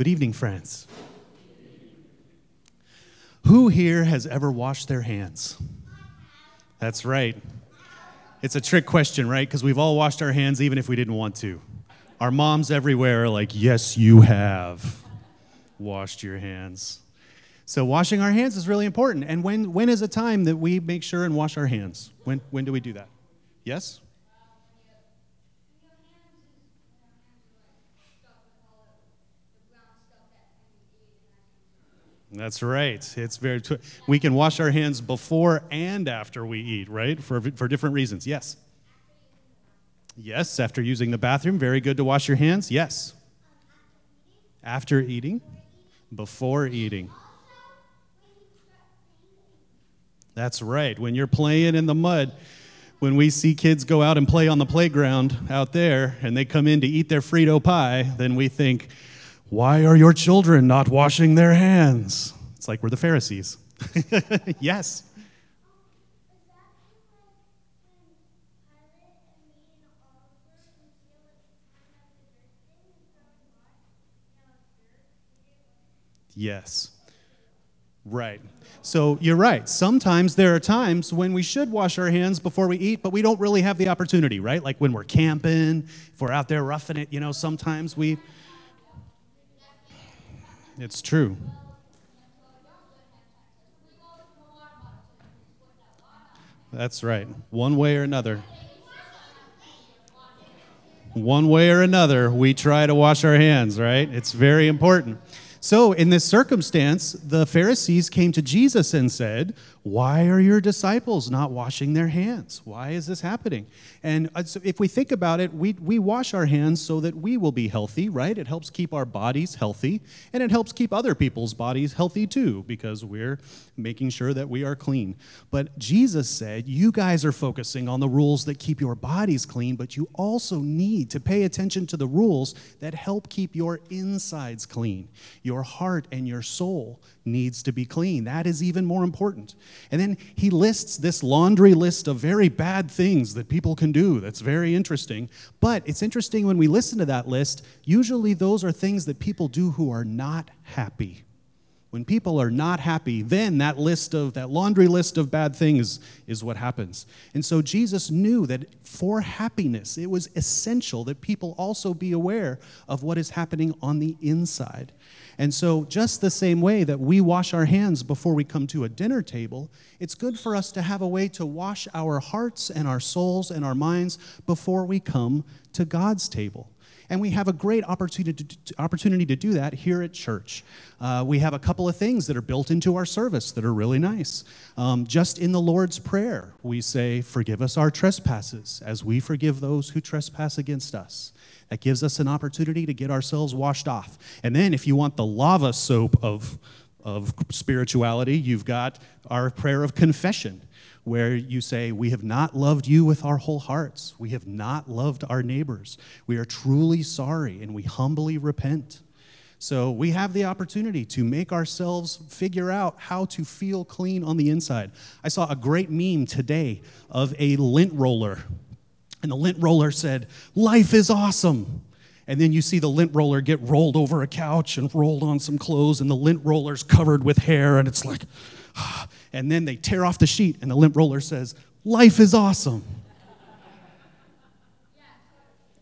Good evening, friends. Who here has ever washed their hands? That's right. It's a trick question, right? Because we've all washed our hands even if we didn't want to. Our moms everywhere are like, yes, you have washed your hands. So washing our hands is really important. And when, when is a time that we make sure and wash our hands? When, when do we do that? Yes? That's right. It's very. Tw- we can wash our hands before and after we eat, right? For for different reasons. Yes. Yes, after using the bathroom, very good to wash your hands. Yes. After eating, before eating. That's right. When you're playing in the mud, when we see kids go out and play on the playground out there and they come in to eat their Frito pie, then we think, why are your children not washing their hands? It's like we're the Pharisees. yes. Yes. Right. So you're right. Sometimes there are times when we should wash our hands before we eat, but we don't really have the opportunity, right? Like when we're camping, if we're out there roughing it, you know, sometimes we it's true. That's right. One way or another. One way or another, we try to wash our hands, right? It's very important. So, in this circumstance, the Pharisees came to Jesus and said, Why are your disciples not washing their hands? Why is this happening? And uh, if we think about it, we, we wash our hands so that we will be healthy, right? It helps keep our bodies healthy, and it helps keep other people's bodies healthy too, because we're making sure that we are clean. But Jesus said, You guys are focusing on the rules that keep your bodies clean, but you also need to pay attention to the rules that help keep your insides clean heart and your soul needs to be clean. That is even more important. And then he lists this laundry list of very bad things that people can do. That's very interesting. But it's interesting when we listen to that list, usually those are things that people do who are not happy. When people are not happy, then that list of that laundry list of bad things is what happens. And so Jesus knew that for happiness, it was essential that people also be aware of what is happening on the inside. And so, just the same way that we wash our hands before we come to a dinner table, it's good for us to have a way to wash our hearts and our souls and our minds before we come to God's table. And we have a great opportunity to, opportunity to do that here at church. Uh, we have a couple of things that are built into our service that are really nice. Um, just in the Lord's Prayer, we say, Forgive us our trespasses as we forgive those who trespass against us. That gives us an opportunity to get ourselves washed off. And then, if you want the lava soap of, of spirituality, you've got our prayer of confession, where you say, We have not loved you with our whole hearts. We have not loved our neighbors. We are truly sorry and we humbly repent. So we have the opportunity to make ourselves figure out how to feel clean on the inside. I saw a great meme today of a lint roller and the lint roller said, Life is awesome. And then you see the lint roller get rolled over a couch and rolled on some clothes, and the lint roller's covered with hair, and it's like, and then they tear off the sheet, and the lint roller says, Life is awesome.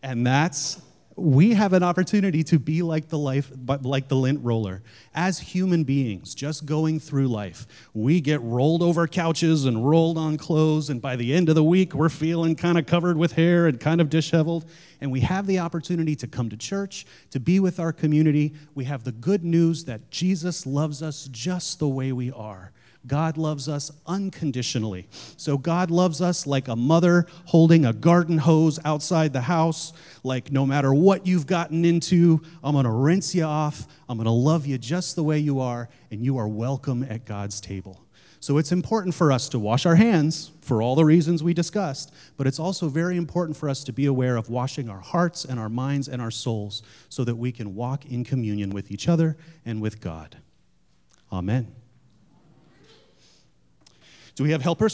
And that's we have an opportunity to be like the life like the lint roller. As human beings just going through life we get rolled over couches and rolled on clothes and by the end of the week we're feeling kind of covered with hair and kind of disheveled. And we have the opportunity to come to church to be with our community. We have the good news that jesus loves us just the way we are God loves us unconditionally. So God loves us like a mother holding a garden hose outside the house, like no matter what you've gotten into, I'm going to rinse you off. I'm going to love you just the way you are, and you are welcome at God's table. So it's important for us to wash our hands for all the reasons we discussed, but it's also very important for us to be aware of washing our hearts and our minds and our souls so that we can walk in communion with each other and with God. Amen. Do we have helpers